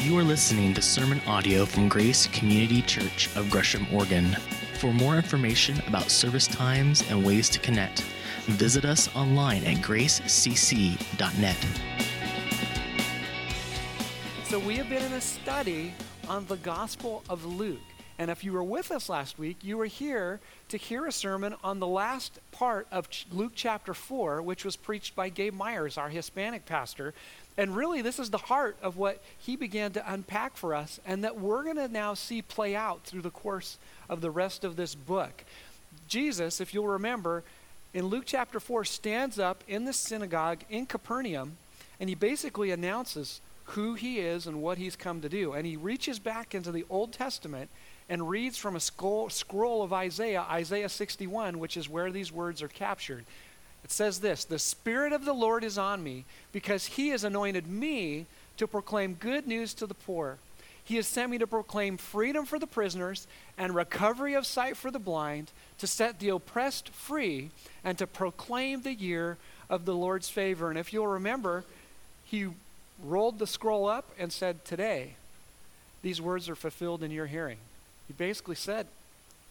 You are listening to sermon audio from Grace Community Church of Gresham, Oregon. For more information about service times and ways to connect, visit us online at gracecc.net. So, we have been in a study on the Gospel of Luke. And if you were with us last week, you were here to hear a sermon on the last part of Luke chapter 4, which was preached by Gabe Myers, our Hispanic pastor. And really, this is the heart of what he began to unpack for us, and that we're going to now see play out through the course of the rest of this book. Jesus, if you'll remember, in Luke chapter 4, stands up in the synagogue in Capernaum, and he basically announces who he is and what he's come to do. And he reaches back into the Old Testament and reads from a scroll, scroll of Isaiah, Isaiah 61, which is where these words are captured. It says this The Spirit of the Lord is on me because he has anointed me to proclaim good news to the poor. He has sent me to proclaim freedom for the prisoners and recovery of sight for the blind, to set the oppressed free, and to proclaim the year of the Lord's favor. And if you'll remember, he rolled the scroll up and said, Today, these words are fulfilled in your hearing. He basically said,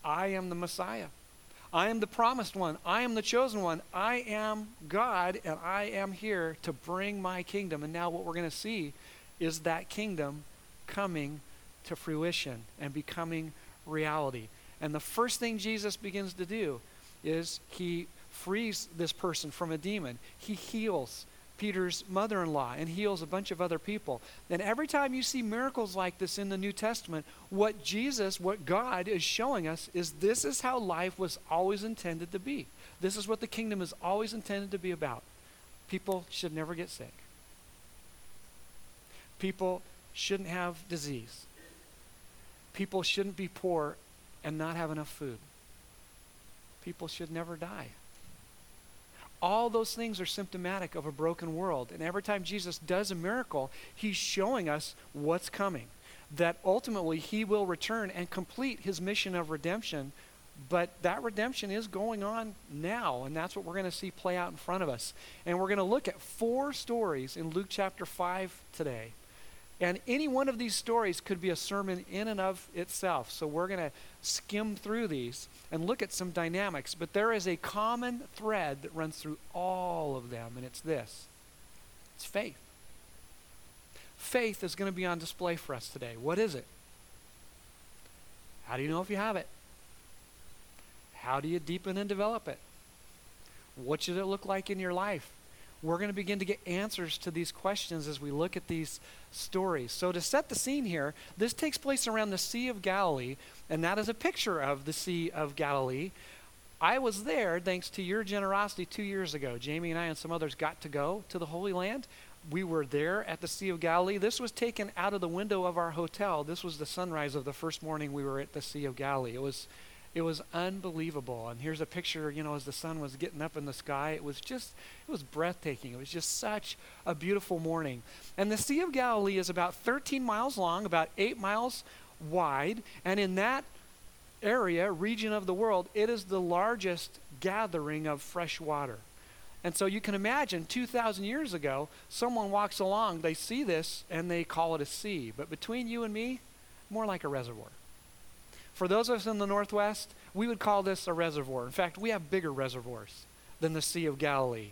I am the Messiah. I am the promised one. I am the chosen one. I am God, and I am here to bring my kingdom. And now, what we're going to see is that kingdom coming to fruition and becoming reality. And the first thing Jesus begins to do is he frees this person from a demon, he heals Peter's mother in law and heals a bunch of other people. And every time you see miracles like this in the New Testament, what Jesus, what God is showing us is this is how life was always intended to be. This is what the kingdom is always intended to be about. People should never get sick, people shouldn't have disease, people shouldn't be poor and not have enough food, people should never die. All those things are symptomatic of a broken world. And every time Jesus does a miracle, he's showing us what's coming. That ultimately he will return and complete his mission of redemption. But that redemption is going on now, and that's what we're going to see play out in front of us. And we're going to look at four stories in Luke chapter 5 today. And any one of these stories could be a sermon in and of itself. So we're going to skim through these and look at some dynamics. But there is a common thread that runs through all of them, and it's this it's faith. Faith is going to be on display for us today. What is it? How do you know if you have it? How do you deepen and develop it? What should it look like in your life? We're going to begin to get answers to these questions as we look at these stories. So, to set the scene here, this takes place around the Sea of Galilee, and that is a picture of the Sea of Galilee. I was there thanks to your generosity two years ago. Jamie and I and some others got to go to the Holy Land. We were there at the Sea of Galilee. This was taken out of the window of our hotel. This was the sunrise of the first morning we were at the Sea of Galilee. It was it was unbelievable. And here's a picture, you know, as the sun was getting up in the sky. It was just, it was breathtaking. It was just such a beautiful morning. And the Sea of Galilee is about 13 miles long, about 8 miles wide. And in that area, region of the world, it is the largest gathering of fresh water. And so you can imagine 2,000 years ago, someone walks along, they see this, and they call it a sea. But between you and me, more like a reservoir. For those of us in the Northwest, we would call this a reservoir. In fact, we have bigger reservoirs than the Sea of Galilee.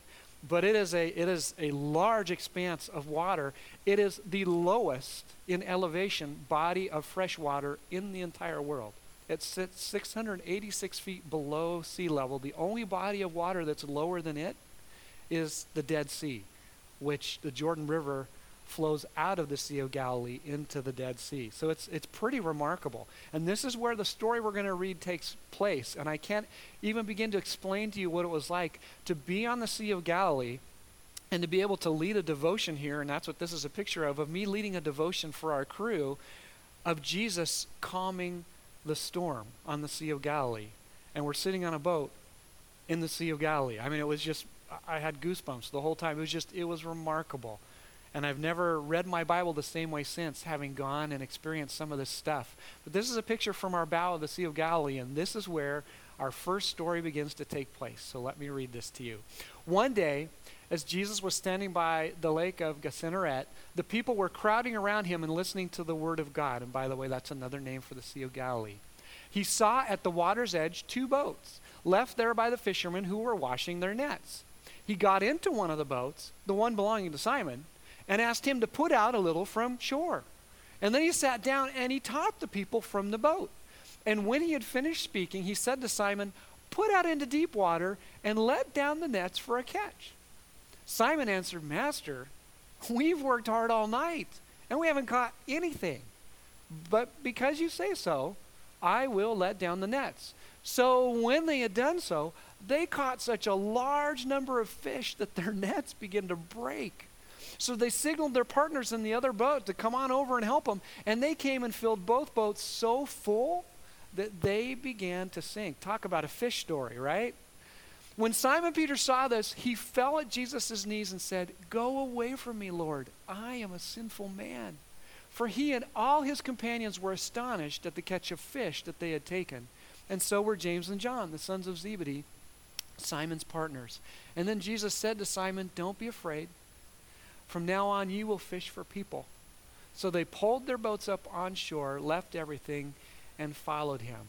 But it is a, it is a large expanse of water. It is the lowest in elevation body of fresh water in the entire world. It sits 686 feet below sea level. The only body of water that's lower than it is the Dead Sea, which the Jordan River flows out of the Sea of Galilee into the Dead Sea. So it's, it's pretty remarkable. And this is where the story we're going to read takes place. And I can't even begin to explain to you what it was like to be on the Sea of Galilee and to be able to lead a devotion here. And that's what this is a picture of, of me leading a devotion for our crew of Jesus calming the storm on the Sea of Galilee. And we're sitting on a boat in the Sea of Galilee. I mean, it was just, I had goosebumps the whole time. It was just, it was remarkable. And I've never read my Bible the same way since, having gone and experienced some of this stuff. But this is a picture from our bow of the Sea of Galilee, and this is where our first story begins to take place. So let me read this to you. One day, as Jesus was standing by the lake of Gennesaret, the people were crowding around him and listening to the word of God. And by the way, that's another name for the Sea of Galilee. He saw at the water's edge two boats left there by the fishermen who were washing their nets. He got into one of the boats, the one belonging to Simon, and asked him to put out a little from shore. And then he sat down and he taught the people from the boat. And when he had finished speaking, he said to Simon, Put out into deep water and let down the nets for a catch. Simon answered, Master, we've worked hard all night and we haven't caught anything. But because you say so, I will let down the nets. So when they had done so, they caught such a large number of fish that their nets began to break. So they signaled their partners in the other boat to come on over and help them. And they came and filled both boats so full that they began to sink. Talk about a fish story, right? When Simon Peter saw this, he fell at Jesus' knees and said, Go away from me, Lord. I am a sinful man. For he and all his companions were astonished at the catch of fish that they had taken. And so were James and John, the sons of Zebedee, Simon's partners. And then Jesus said to Simon, Don't be afraid. From now on, you will fish for people. So they pulled their boats up on shore, left everything, and followed him.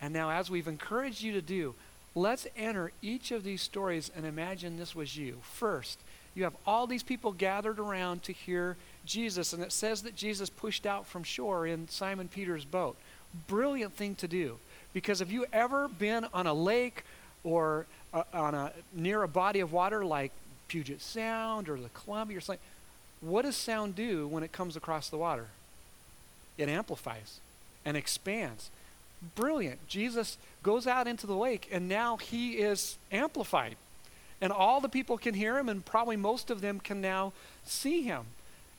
And now, as we've encouraged you to do, let's enter each of these stories and imagine this was you. First, you have all these people gathered around to hear Jesus, and it says that Jesus pushed out from shore in Simon Peter's boat. Brilliant thing to do. Because have you ever been on a lake or uh, on a near a body of water like Puget Sound or the Columbia or something? What does sound do when it comes across the water? It amplifies and expands. Brilliant. Jesus goes out into the lake and now he is amplified. And all the people can hear him, and probably most of them can now see him.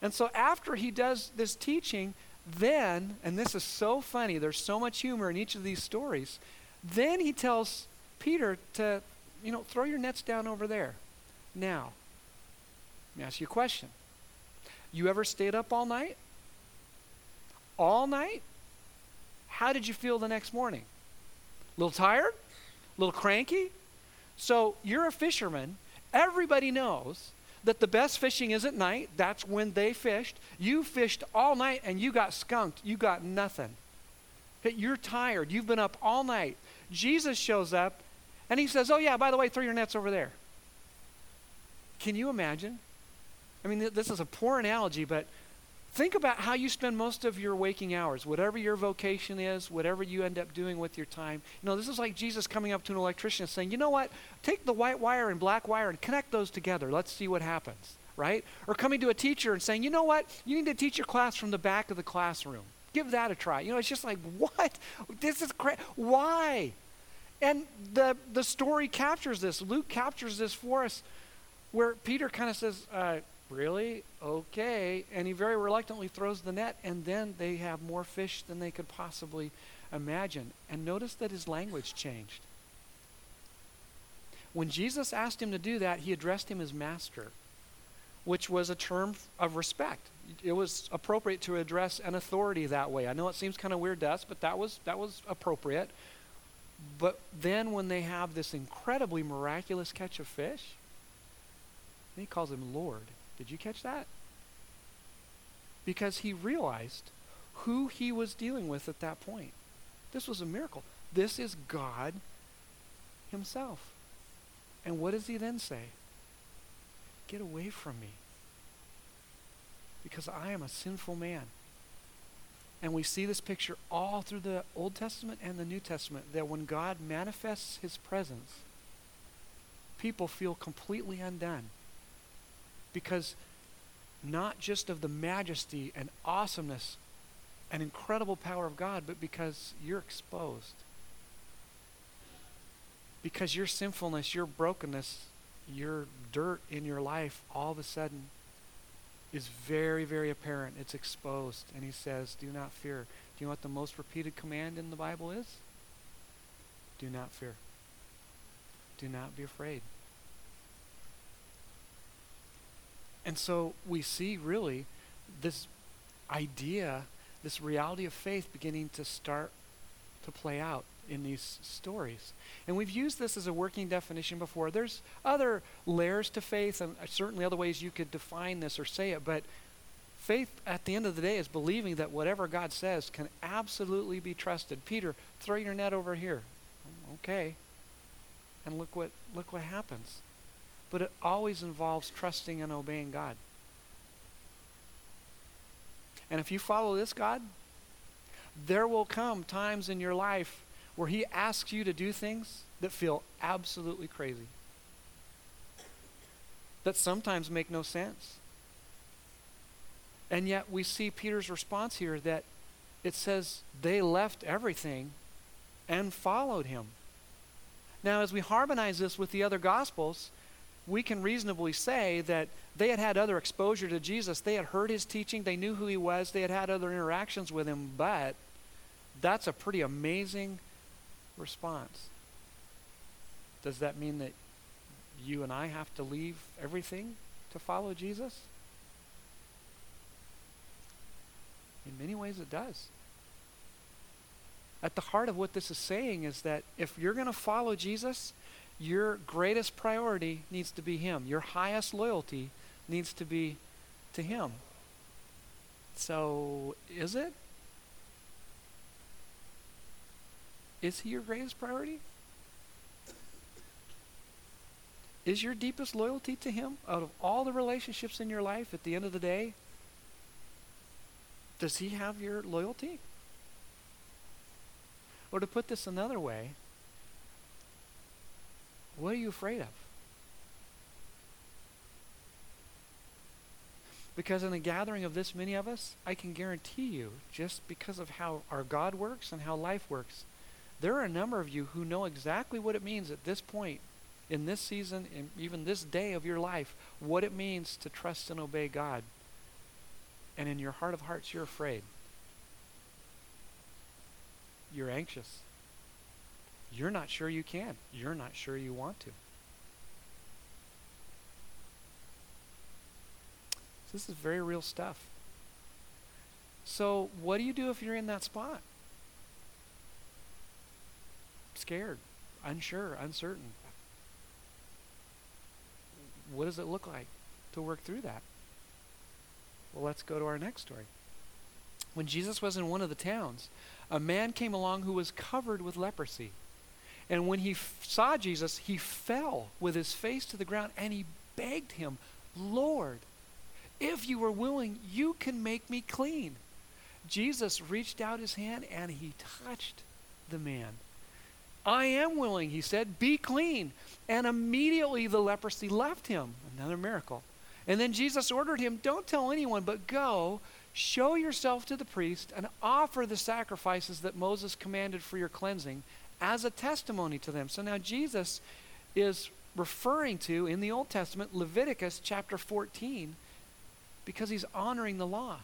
And so after he does this teaching, then, and this is so funny, there's so much humor in each of these stories, then he tells Peter to, you know, throw your nets down over there. Now, let me ask you a question. You ever stayed up all night? All night? How did you feel the next morning? A little tired? A little cranky? So you're a fisherman. Everybody knows that the best fishing is at night. That's when they fished. You fished all night and you got skunked. You got nothing. You're tired. You've been up all night. Jesus shows up and he says, Oh, yeah, by the way, throw your nets over there. Can you imagine? I mean, this is a poor analogy, but think about how you spend most of your waking hours, whatever your vocation is, whatever you end up doing with your time. You know, this is like Jesus coming up to an electrician and saying, you know what? Take the white wire and black wire and connect those together. Let's see what happens, right? Or coming to a teacher and saying, you know what? You need to teach your class from the back of the classroom. Give that a try. You know, it's just like, what? This is crazy. Why? And the, the story captures this. Luke captures this for us where Peter kind of says, uh, Really? Okay. And he very reluctantly throws the net, and then they have more fish than they could possibly imagine. And notice that his language changed. When Jesus asked him to do that, he addressed him as master, which was a term of respect. It was appropriate to address an authority that way. I know it seems kind of weird to us, but that was that was appropriate. But then when they have this incredibly miraculous catch of fish, he calls him Lord. Did you catch that? Because he realized who he was dealing with at that point. This was a miracle. This is God himself. And what does he then say? Get away from me. Because I am a sinful man. And we see this picture all through the Old Testament and the New Testament that when God manifests his presence, people feel completely undone because not just of the majesty and awesomeness and incredible power of God, but because you're exposed. Because your sinfulness, your brokenness, your dirt in your life all of a sudden is very, very apparent. It's exposed. And he says, Do not fear. Do you know what the most repeated command in the Bible is? Do not fear. Do not be afraid. And so we see really this idea, this reality of faith beginning to start to play out. in these stories. And we've used this as a working definition before. There's other layers to faith, and certainly other ways you could define this or say it, but faith at the end of the day is believing that whatever God says can absolutely be trusted. Peter, throw your net over here. Okay. And look what look what happens. But it always involves trusting and obeying God. And if you follow this God, there will come times in your life where He asks you to do things that feel absolutely crazy, that sometimes make no sense. And yet we see Peter's response here that it says they left everything and followed him. Now, as we harmonize this with the other Gospels, we can reasonably say that they had had other exposure to Jesus. They had heard his teaching, they knew who he was, they had had other interactions with him, but that's a pretty amazing response. Does that mean that you and I have to leave everything to follow Jesus? In many ways, it does. At the heart of what this is saying is that if you're going to follow Jesus, your greatest priority needs to be Him. Your highest loyalty needs to be to Him. So, is it? Is He your greatest priority? Is your deepest loyalty to Him out of all the relationships in your life at the end of the day? Does He have your loyalty? Or to put this another way, what are you afraid of? Because in a gathering of this many of us, I can guarantee you, just because of how our God works and how life works, there are a number of you who know exactly what it means at this point, in this season, in even this day of your life, what it means to trust and obey God. And in your heart of hearts, you're afraid. You're anxious. You're not sure you can. You're not sure you want to. This is very real stuff. So, what do you do if you're in that spot? scared, unsure, uncertain. What does it look like to work through that? Well, let's go to our next story. When Jesus was in one of the towns, a man came along who was covered with leprosy. And when he f- saw Jesus, he fell with his face to the ground and he begged him, Lord, if you are willing, you can make me clean. Jesus reached out his hand and he touched the man. I am willing, he said, be clean. And immediately the leprosy left him. Another miracle. And then Jesus ordered him, Don't tell anyone, but go, show yourself to the priest, and offer the sacrifices that Moses commanded for your cleansing as a testimony to them. So now Jesus is referring to, in the Old Testament, Leviticus chapter 14, because he's honoring the law.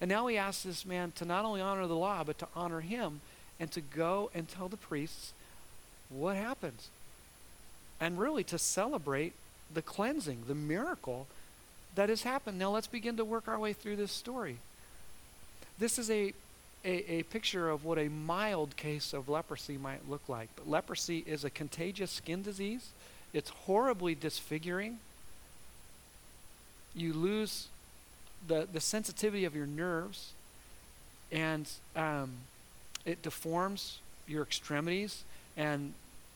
And now he asks this man to not only honor the law, but to honor him and to go and tell the priests what happens. And really to celebrate the cleansing, the miracle that has happened. Now let's begin to work our way through this story. This is a, a, a, picture of what a mild case of leprosy might look like. But leprosy is a contagious skin disease, it's horribly disfiguring. You lose the, the sensitivity of your nerves, and um, it deforms your extremities and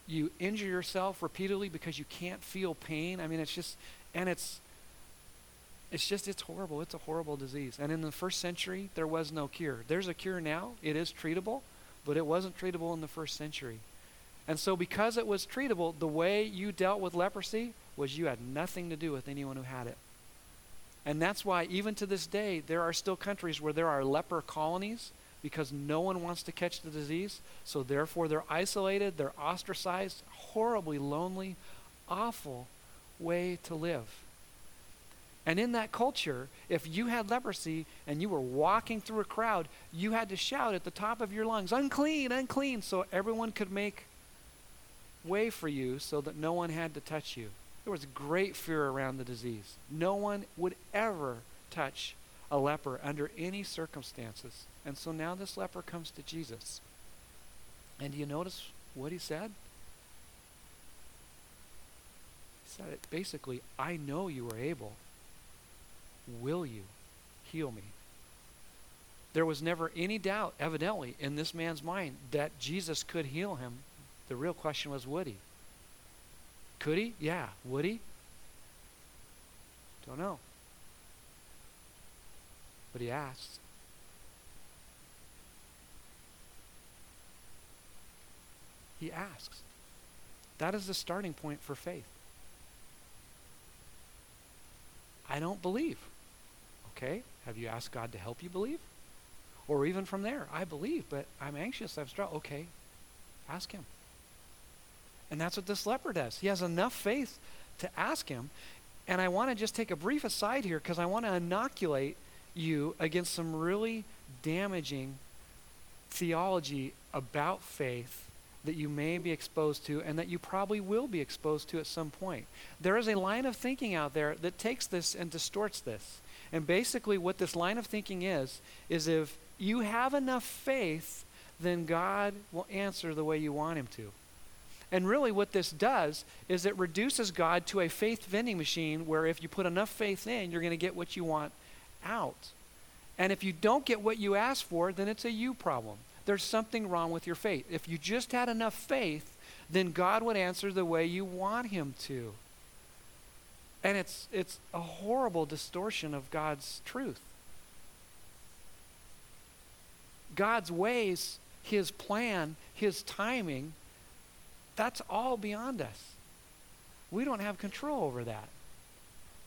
you injure yourself repeatedly because you can't feel pain. I mean, it's just, and it's, it's just, it's horrible. It's a horrible disease. And in the first century, there was no cure. There's a cure now. It is treatable, but it wasn't treatable in the first century. And so, because it was treatable, the way you dealt with leprosy was you had nothing to do with anyone who had it. And that's why, even to this day, there are still countries where there are leper colonies because no one wants to catch the disease. So therefore, they're isolated, they're ostracized, horribly lonely, awful way to live. And in that culture, if you had leprosy and you were walking through a crowd, you had to shout at the top of your lungs, unclean, unclean, so everyone could make way for you so that no one had to touch you. There was great fear around the disease. No one would ever touch a leper under any circumstances. And so now this leper comes to Jesus. And do you notice what he said? He said it basically, I know you are able. Will you heal me? There was never any doubt, evidently, in this man's mind that Jesus could heal him. The real question was, would he? Could he? Yeah. Would he? Don't know. But he asked. He asks. That is the starting point for faith. I don't believe. Okay, have you asked God to help you believe? Or even from there, I believe, but I'm anxious, I've struggled. Okay, ask Him. And that's what this leper does. He has enough faith to ask Him. And I want to just take a brief aside here because I want to inoculate you against some really damaging theology about faith that you may be exposed to and that you probably will be exposed to at some point. There is a line of thinking out there that takes this and distorts this. And basically, what this line of thinking is, is if you have enough faith, then God will answer the way you want Him to. And really, what this does is it reduces God to a faith vending machine where if you put enough faith in, you're going to get what you want out. And if you don't get what you ask for, then it's a you problem there's something wrong with your faith. If you just had enough faith, then God would answer the way you want him to. And it's, it's a horrible distortion of God's truth. God's ways, his plan, his timing, that's all beyond us. We don't have control over that.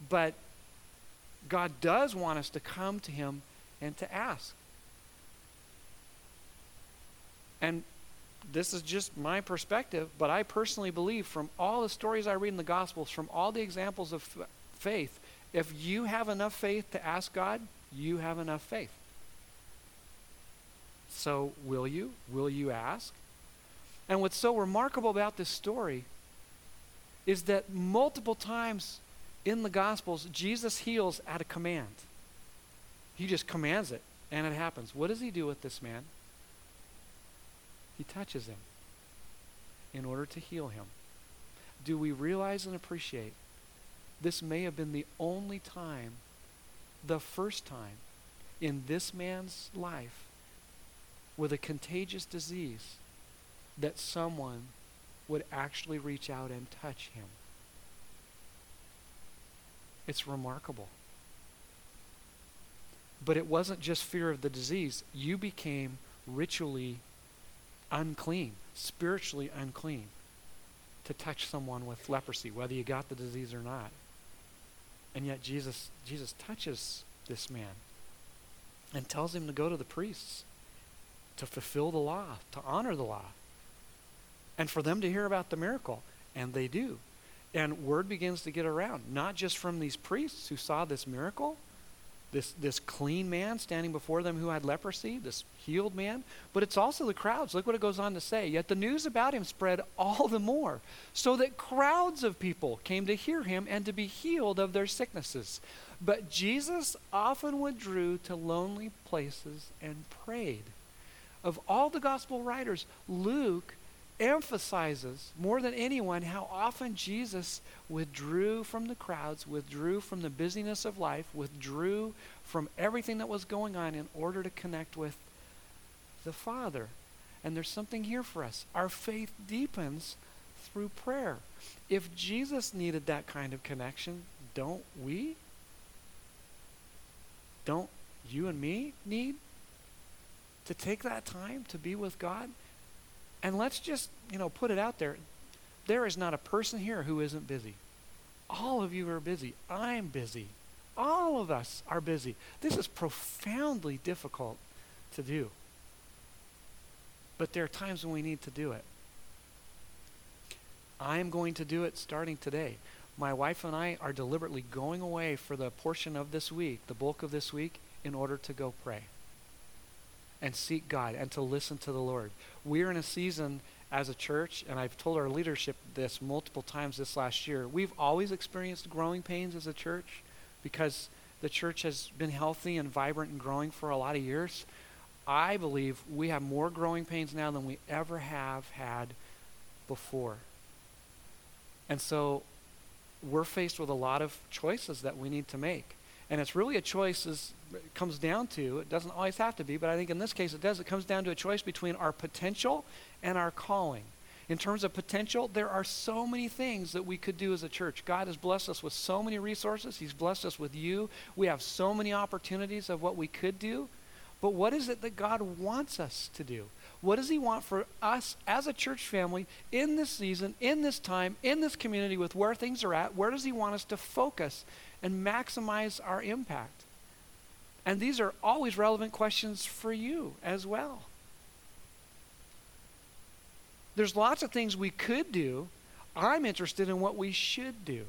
But God does want us to come to him and to ask. And this is just my perspective, but I personally believe from all the stories I read in the Gospels, from all the examples of f- faith, if you have enough faith to ask God, you have enough faith. So, will you? Will you ask? And what's so remarkable about this story is that multiple times in the Gospels, Jesus heals at a command. He just commands it, and it happens. What does he do with this man? He touches him in order to heal him. Do we realize and appreciate this may have been the only time, the first time in this man's life with a contagious disease that someone would actually reach out and touch him? It's remarkable. But it wasn't just fear of the disease. You became ritually unclean, spiritually unclean, to touch someone with leprosy, whether you got the disease or not. And yet Jesus, Jesus touches this man and tells him to go to the priests to fulfill the law, to honor the law, and for them to hear about the miracle. And they do. And word begins to get around, not just from these priests who saw this miracle, this, this clean man standing before them who had leprosy, this healed man, but it's also the crowds. Look what it goes on to say. Yet the news about him spread all the more, so that crowds of people came to hear him and to be healed of their sicknesses. But Jesus often withdrew to lonely places and prayed. Of all the gospel writers, Luke emphasizes more than anyone how often Jesus withdrew from the crowds, withdrew from the busyness of life, withdrew from everything that was going on in order to connect with the Father. And there's something here for us. Our faith deepens through prayer. If Jesus needed that kind of connection, don't we? Don't you and me need to take that time to be with God? And let's just, you know, put it out there. There is not a person here who isn't busy. All of you are busy. I'm busy. All of us are busy. This is profoundly difficult to do. But there are times when we need to do it. I am going to do it starting today. My wife and I are deliberately going away for the portion of this week, the bulk of this week, in order to go pray and seek God and to listen to the Lord. We're in a season as a church, and I've told our leadership this multiple times this last year. We've always experienced growing pains as a church because the church has been healthy and vibrant and growing for a lot of years. I believe we have more growing pains now than we ever have had before. And so we're faced with a lot of choices that we need to make. And it's really a choice it comes down to, it doesn't always have to be, but I think in this case it does. It comes down to a choice between our potential and our calling. In terms of potential, there are so many things that we could do as a church. God has blessed us with so many resources. He's blessed us with you. We have so many opportunities of what we could do. But what is it that God wants us to do? What does He want for us as a church family in this season, in this time, in this community with where things are at? Where does He want us to focus and maximize our impact? And these are always relevant questions for you as well. There's lots of things we could do. I'm interested in what we should do.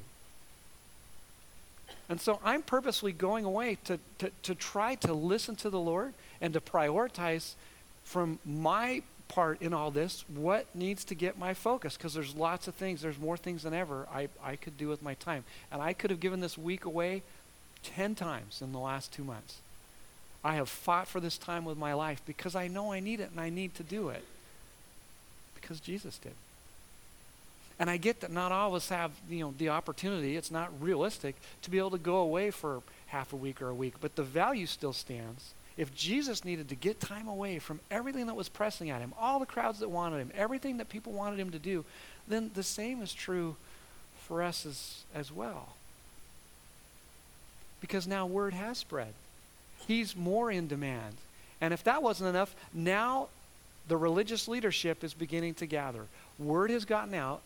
And so I'm purposely going away to, to, to try to listen to the Lord and to prioritize from my part in all this what needs to get my focus? Because there's lots of things there's more things than ever I, I could do with my time. And i could have given this week away 10 times in the last two months. I have fought for this time with my life because i know i need it and i need to do it. Because jesus did. And i get that not all of us have you know the opportunity it's not realistic to be able to go away for half a week or a week but the value still stands if Jesus needed to get time away from everything that was pressing at him, all the crowds that wanted him, everything that people wanted him to do, then the same is true for us as, as well. Because now word has spread. He's more in demand. And if that wasn't enough, now the religious leadership is beginning to gather. Word has gotten out,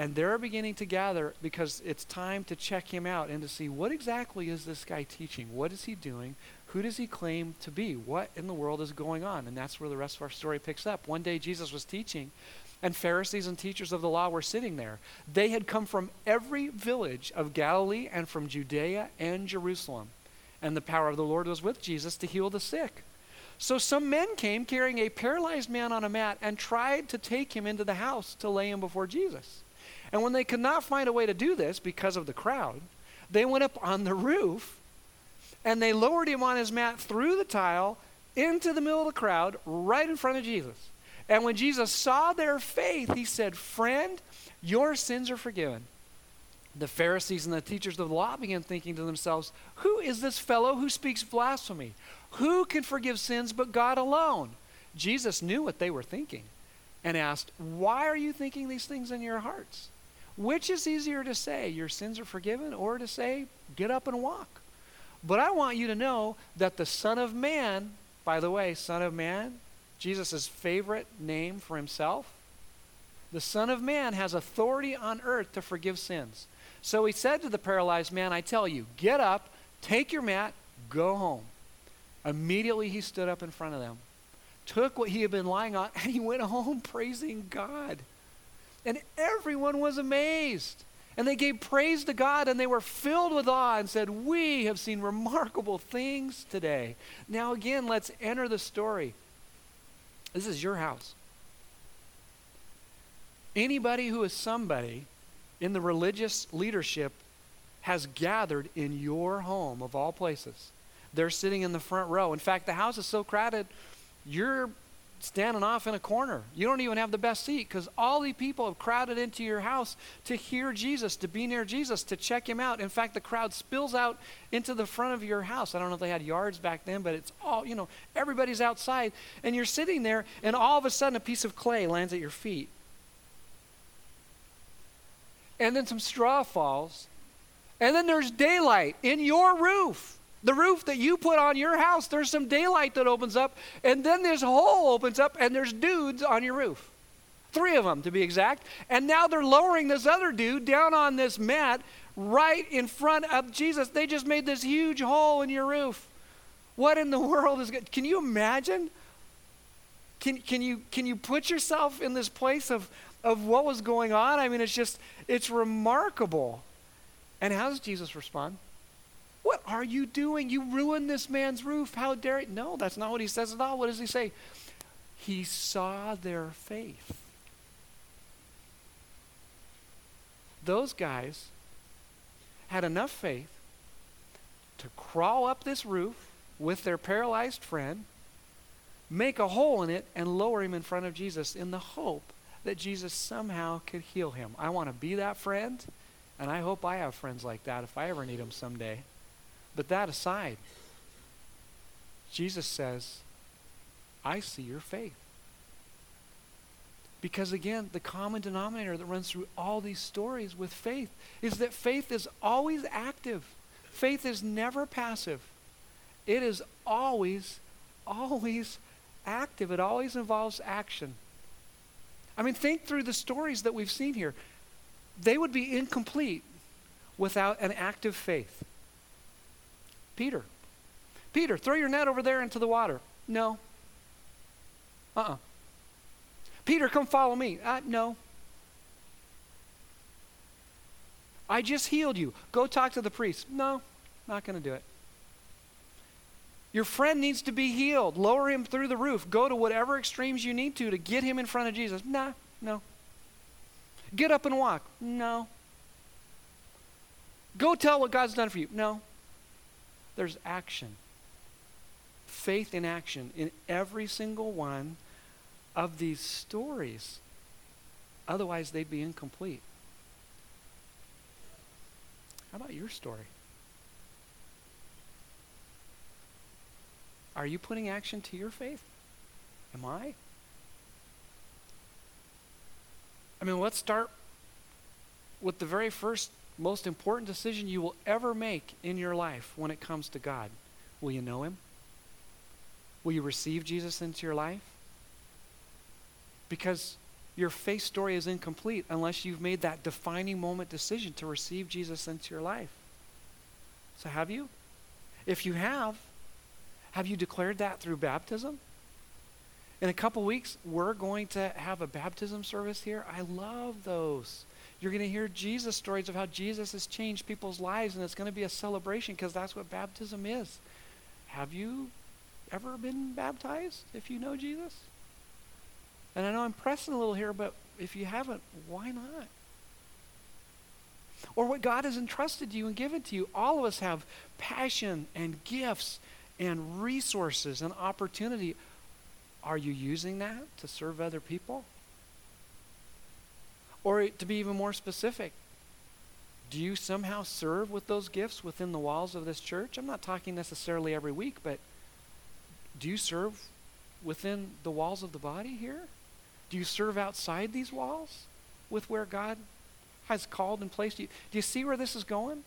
and they're beginning to gather because it's time to check him out and to see what exactly is this guy teaching? What is he doing? Who does he claim to be? What in the world is going on? And that's where the rest of our story picks up. One day Jesus was teaching, and Pharisees and teachers of the law were sitting there. They had come from every village of Galilee and from Judea and Jerusalem. And the power of the Lord was with Jesus to heal the sick. So some men came carrying a paralyzed man on a mat and tried to take him into the house to lay him before Jesus. And when they could not find a way to do this because of the crowd, they went up on the roof and they lowered him on his mat through the tile into the middle of the crowd, right in front of Jesus. And when Jesus saw their faith, he said, Friend, your sins are forgiven. The Pharisees and the teachers of the law began thinking to themselves, Who is this fellow who speaks blasphemy? Who can forgive sins but God alone? Jesus knew what they were thinking and asked, Why are you thinking these things in your hearts? Which is easier to say, Your sins are forgiven, or to say, Get up and walk? But I want you to know that the Son of Man, by the way, Son of Man, Jesus' favorite name for himself, the Son of Man has authority on earth to forgive sins. So he said to the paralyzed man, I tell you, get up, take your mat, go home. Immediately he stood up in front of them, took what he had been lying on, and he went home praising God. And everyone was amazed. And they gave praise to God and they were filled with awe and said, We have seen remarkable things today. Now, again, let's enter the story. This is your house. Anybody who is somebody in the religious leadership has gathered in your home, of all places. They're sitting in the front row. In fact, the house is so crowded, you're standing off in a corner. You don't even have the best seat because all the people have crowded into your house to hear Jesus, to be near Jesus, to check him out. In fact, the crowd spills out into the front of your house. I don't know if they had yards back then, but it's all, you know, everybody's outside. And you're sitting there, and all of a sudden a piece of clay lands at your feet. And then some straw falls. And then there's daylight in your roof. The roof that you put on your house, there's some daylight that opens up, and then this hole opens up, and there's dudes on your roof. Three of them, to be exact. And now they're lowering this other dude down on this mat right in front of Jesus. They just made this huge hole in your roof. What in the world is good? Can you imagine? Can, can, you, can you put yourself in this place of, of what was going on? I mean, it's just, it's remarkable. And how does Jesus respond? What are you doing? You ruined this man's roof. How dare you? No, that's not what he says at all. What does he say? He saw their faith. Those guys had enough faith to crawl up this roof with their paralyzed friend, make a hole in it, and lower him in front of Jesus in the hope that Jesus somehow could heal him. I want to be that friend, and I hope I have friends like that if I ever need them someday. But that aside, Jesus says, I see your faith. Because again, the common denominator that runs through all these stories with faith is that faith is always active. Faith is never passive. It is always, always active. It always involves action. I mean, think through the stories that we've seen here. They would be incomplete without an active faith. Peter. Peter, throw your net over there into the water. No. Uh uh-uh. uh Peter, come follow me. Uh, no. I just healed you. Go talk to the priest. No, not going to do it. Your friend needs to be healed. Lower him through the roof. Go to whatever extremes you need to to get him in front of Jesus. Nah, no. Get up and walk. No. Go tell what God's done for you. No. There's action. Faith in action in every single one of these stories. Otherwise, they'd be incomplete. How about your story? Are you putting action to your faith? Am I? I mean, let's start with the very first, most important decision you will ever make in your life when it comes to God. Will you know Him? Will you receive Jesus into your life? Because your faith story is incomplete unless you've made that defining moment decision to receive Jesus into your life. So, have you? If you have, have you declared that through baptism? In a couple weeks, we're going to have a baptism service here. I love those. You're going to hear Jesus stories of how Jesus has changed people's lives, and it's going to be a celebration because that's what baptism is. Have you ever been baptized if you know Jesus? And I know I'm pressing a little here, but if you haven't, why not? Or what God has entrusted you and given to you. All of us have passion and gifts and resources and opportunity. Are you using that to serve other people? Or to be even more specific, do you somehow serve with those gifts within the walls of this church? I'm not talking necessarily every week, but do you serve within the walls of the body here? Do you serve outside these walls with where God has called and placed you? Do you see where this is going?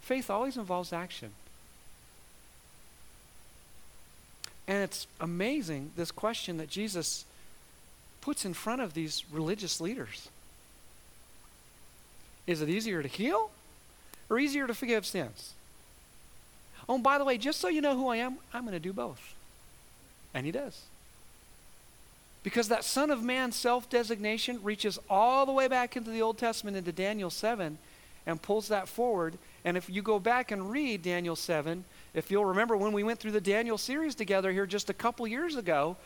Faith always involves action. And it's amazing, this question that Jesus puts in front of these religious leaders. Is it easier to heal or easier to forgive sins? Oh, by the way, just so you know who I am, I'm going to do both. And he does. Because that Son of Man self designation reaches all the way back into the Old Testament, into Daniel 7, and pulls that forward. And if you go back and read Daniel 7, if you'll remember when we went through the Daniel series together here just a couple years ago,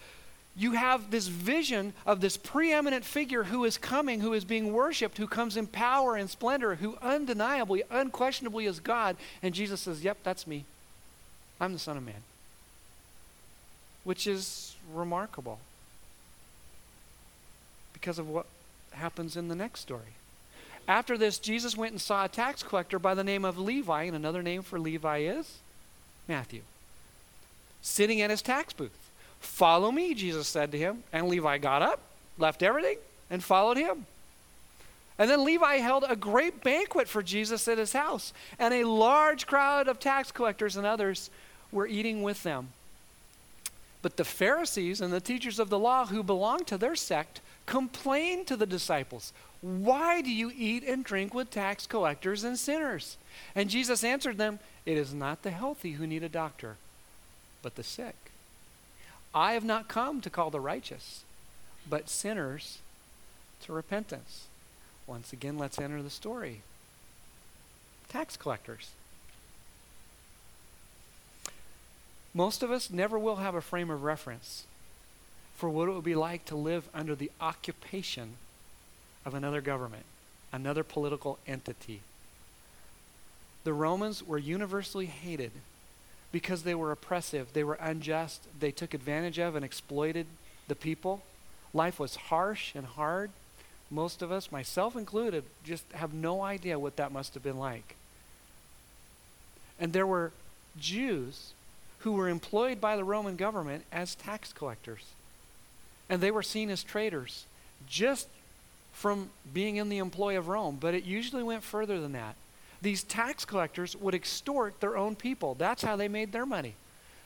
you have this vision of this preeminent figure who is coming, who is being worshiped, who comes in power and splendor, who undeniably, unquestionably is God. And Jesus says, Yep, that's me. I'm the Son of Man. Which is remarkable because of what happens in the next story. After this, Jesus went and saw a tax collector by the name of Levi, and another name for Levi is Matthew, sitting at his tax booth. Follow me, Jesus said to him. And Levi got up, left everything, and followed him. And then Levi held a great banquet for Jesus at his house, and a large crowd of tax collectors and others were eating with them. But the Pharisees and the teachers of the law who belonged to their sect complained to the disciples, Why do you eat and drink with tax collectors and sinners? And Jesus answered them, It is not the healthy who need a doctor, but the sick. I have not come to call the righteous, but sinners to repentance. Once again, let's enter the story. Tax collectors. Most of us never will have a frame of reference for what it would be like to live under the occupation of another government, another political entity. The Romans were universally hated because they were oppressive, they were unjust, they took advantage of and exploited the people. Life was harsh and hard. Most of us, myself included, just have no idea what that must have been like. And there were Jews who were employed by the Roman government as tax collectors. And they were seen as traitors just from being in the employ of Rome, but it usually went further than that. These tax collectors would extort their own people. That's how they made their money.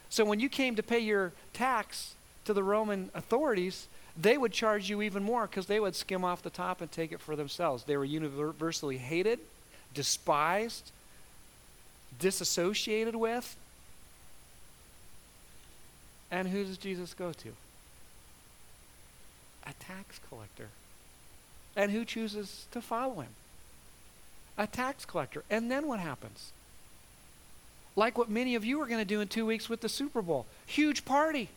So when you came to pay your tax to the Roman authorities, they would charge you even more because they would skim off the top and take it for themselves. They were universally hated, despised, disassociated with. And who does Jesus go to? A tax collector. And who chooses to follow him? A tax collector. And then what happens? Like what many of you are going to do in two weeks with the Super Bowl huge party.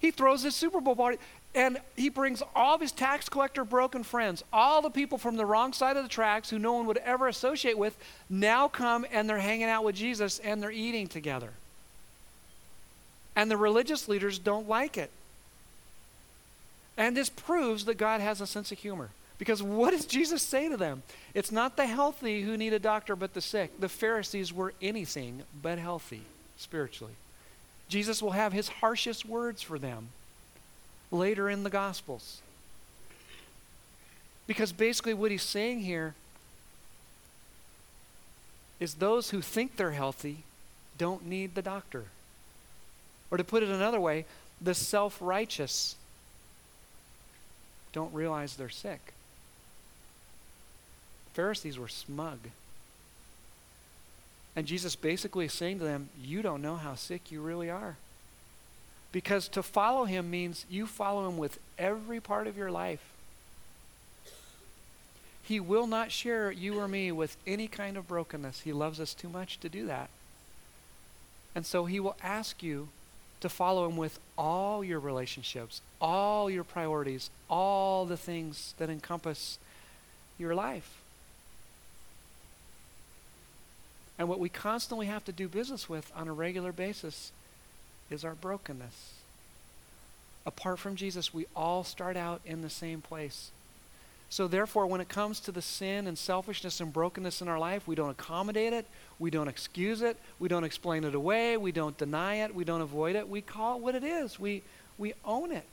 He throws his Super Bowl party and he brings all of his tax collector broken friends, all the people from the wrong side of the tracks who no one would ever associate with, now come and they're hanging out with Jesus and they're eating together. And the religious leaders don't like it. And this proves that God has a sense of humor. Because what does Jesus say to them? It's not the healthy who need a doctor, but the sick. The Pharisees were anything but healthy spiritually. Jesus will have his harshest words for them later in the Gospels. Because basically, what he's saying here is those who think they're healthy don't need the doctor. Or to put it another way, the self righteous don't realize they're sick. Pharisees were smug. And Jesus basically is saying to them, You don't know how sick you really are. Because to follow him means you follow him with every part of your life. He will not share you or me with any kind of brokenness. He loves us too much to do that. And so he will ask you to follow him with all your relationships, all your priorities, all the things that encompass your life. And what we constantly have to do business with on a regular basis is our brokenness. Apart from Jesus, we all start out in the same place. So, therefore, when it comes to the sin and selfishness and brokenness in our life, we don't accommodate it, we don't excuse it, we don't explain it away, we don't deny it, we don't avoid it. We call it what it is, we, we own it.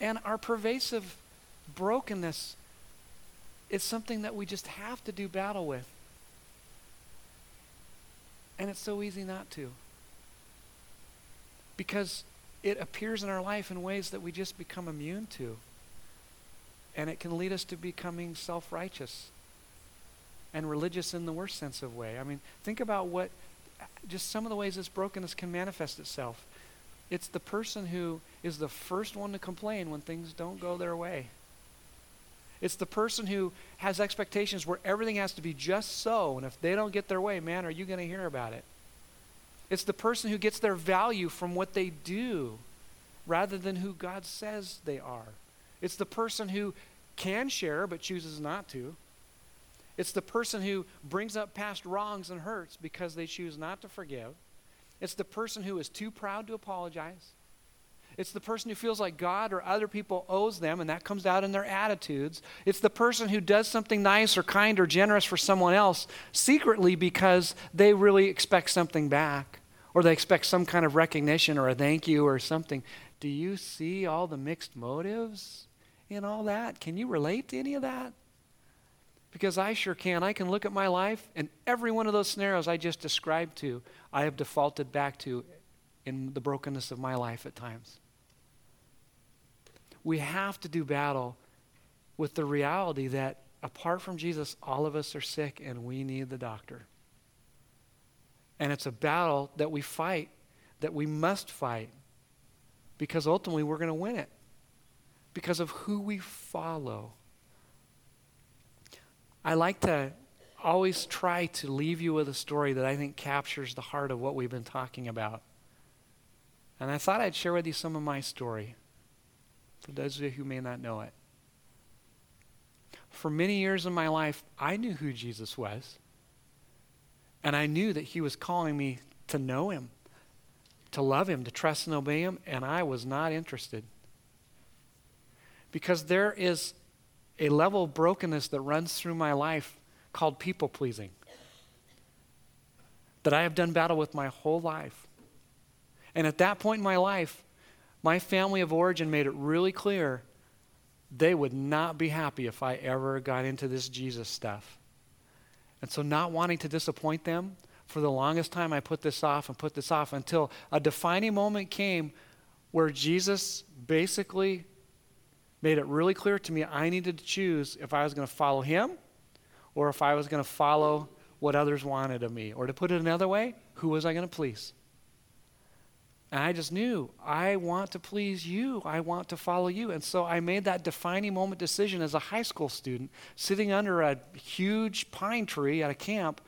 And our pervasive brokenness is something that we just have to do battle with. And it's so easy not to. Because it appears in our life in ways that we just become immune to. And it can lead us to becoming self righteous and religious in the worst sense of way. I mean, think about what just some of the ways this brokenness can manifest itself. It's the person who is the first one to complain when things don't go their way. It's the person who has expectations where everything has to be just so, and if they don't get their way, man, are you going to hear about it? It's the person who gets their value from what they do rather than who God says they are. It's the person who can share but chooses not to. It's the person who brings up past wrongs and hurts because they choose not to forgive. It's the person who is too proud to apologize. It's the person who feels like God or other people owes them, and that comes out in their attitudes. It's the person who does something nice or kind or generous for someone else secretly because they really expect something back, or they expect some kind of recognition or a thank you or something. Do you see all the mixed motives in all that? Can you relate to any of that? Because I sure can. I can look at my life, and every one of those scenarios I just described to, I have defaulted back to in the brokenness of my life at times we have to do battle with the reality that apart from Jesus, all of us are sick and we need the doctor. And it's a battle that we fight, that we must fight, because ultimately we're going to win it because of who we follow. I like to always try to leave you with a story that I think captures the heart of what we've been talking about. And I thought I'd share with you some of my story for those of you who may not know it. For many years in my life, I knew who Jesus was. And I knew that He was calling me to know Him, to love Him, to trust and obey Him, and I was not interested. Because there is a level of brokenness that runs through my life called people pleasing that I have done battle with my whole life. And at that point in my life, my family of origin made it really clear they would not be happy if I ever got into this Jesus stuff. And so, not wanting to disappoint them, for the longest time, I put this off and put this off until a defining moment came where Jesus basically made it really clear to me I needed to choose if I was going to follow him or if I was going to follow what others wanted of me. Or to put it another way, who was I going to please? And I just knew, I want to please you. I want to follow you. And so I made that defining moment decision as a high school student, sitting under a huge pine tree at a camp,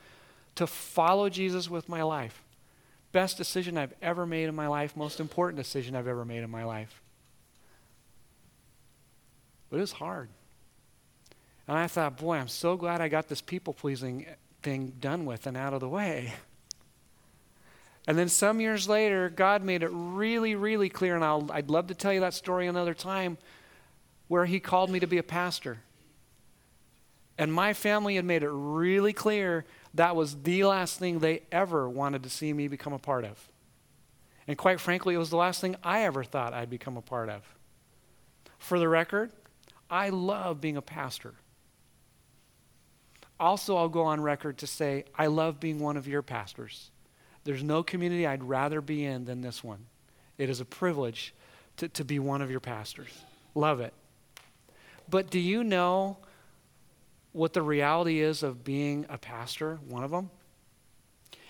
to follow Jesus with my life. Best decision I've ever made in my life, most important decision I've ever made in my life. But it was hard. And I thought, boy, I'm so glad I got this people pleasing thing done with and out of the way. And then some years later, God made it really, really clear, and I'll, I'd love to tell you that story another time, where He called me to be a pastor. And my family had made it really clear that was the last thing they ever wanted to see me become a part of. And quite frankly, it was the last thing I ever thought I'd become a part of. For the record, I love being a pastor. Also, I'll go on record to say I love being one of your pastors. There's no community I'd rather be in than this one. It is a privilege to, to be one of your pastors. Love it. But do you know what the reality is of being a pastor? One of them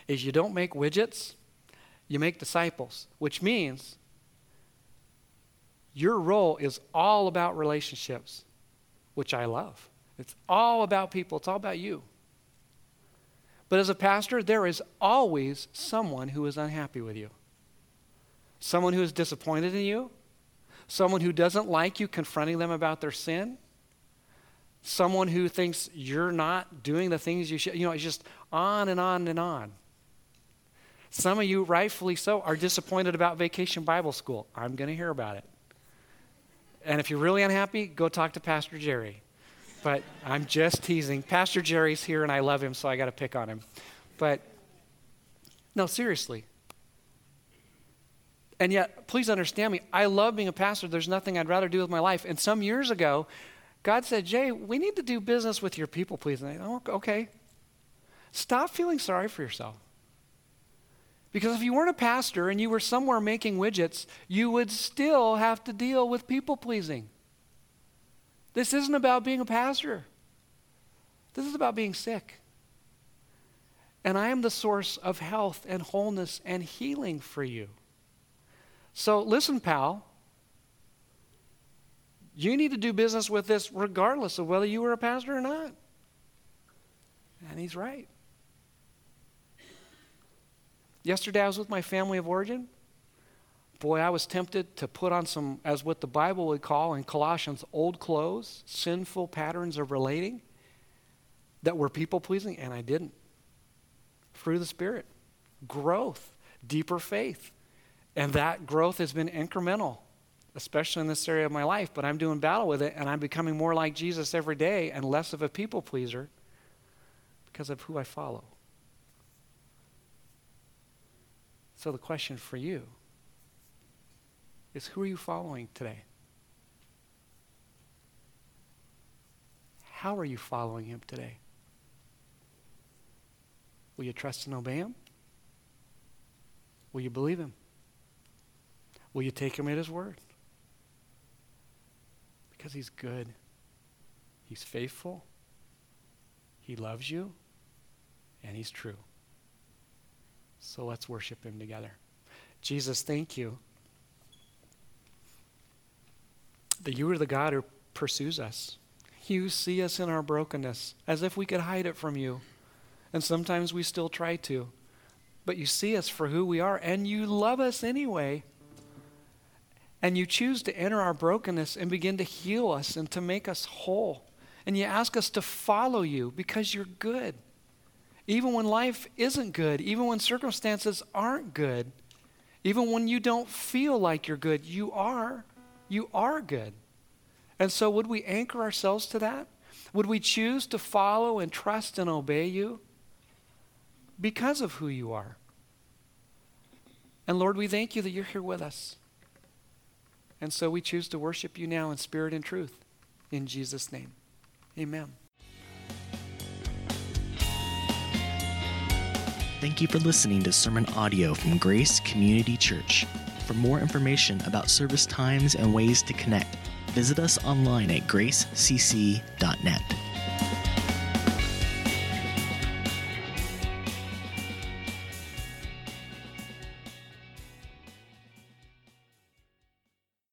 is you don't make widgets, you make disciples, which means your role is all about relationships, which I love. It's all about people, it's all about you. But as a pastor, there is always someone who is unhappy with you, someone who is disappointed in you, someone who doesn't like you confronting them about their sin, someone who thinks you're not doing the things you should. You know, it's just on and on and on. Some of you, rightfully so, are disappointed about Vacation Bible School. I'm going to hear about it. And if you're really unhappy, go talk to Pastor Jerry. But I'm just teasing. Pastor Jerry's here and I love him, so I got to pick on him. But no, seriously. And yet, please understand me, I love being a pastor. There's nothing I'd rather do with my life. And some years ago, God said, Jay, we need to do business with your people, please. And I, oh, okay. Stop feeling sorry for yourself. Because if you weren't a pastor and you were somewhere making widgets, you would still have to deal with people pleasing. This isn't about being a pastor. This is about being sick. And I am the source of health and wholeness and healing for you. So listen, pal. You need to do business with this regardless of whether you were a pastor or not. And he's right. Yesterday I was with my family of origin boy, I was tempted to put on some, as what the Bible would call in Colossians, old clothes, sinful patterns of relating that were people pleasing, and I didn't. Through the Spirit, growth, deeper faith. And that growth has been incremental, especially in this area of my life, but I'm doing battle with it, and I'm becoming more like Jesus every day and less of a people pleaser because of who I follow. So, the question for you is who are you following today? How are you following him today? Will you trust and obey him? Will you believe him? Will you take him at his word? Because he's good. He's faithful. He loves you. And he's true. So let's worship him together. Jesus, thank you that you are the God who pursues us. You see us in our brokenness as if we could hide it from you. And sometimes we still try to. But you see us for who we are, and you love us anyway. And you choose to enter our brokenness and begin to heal us and to make us whole. And you ask us to follow you because you're good. Even when life isn't good, even when circumstances aren't good, even when you don't feel like you're good, you are. You are good. And so, would we anchor ourselves to that? Would we choose to follow and trust and obey you because of who you are? And Lord, we thank you that you're here with us. And so we choose to worship you now in spirit and truth. In Jesus' name, amen. Thank you for listening to sermon audio from Grace Community Church. For more information about service times and ways to connect, visit us online at gracecc.net.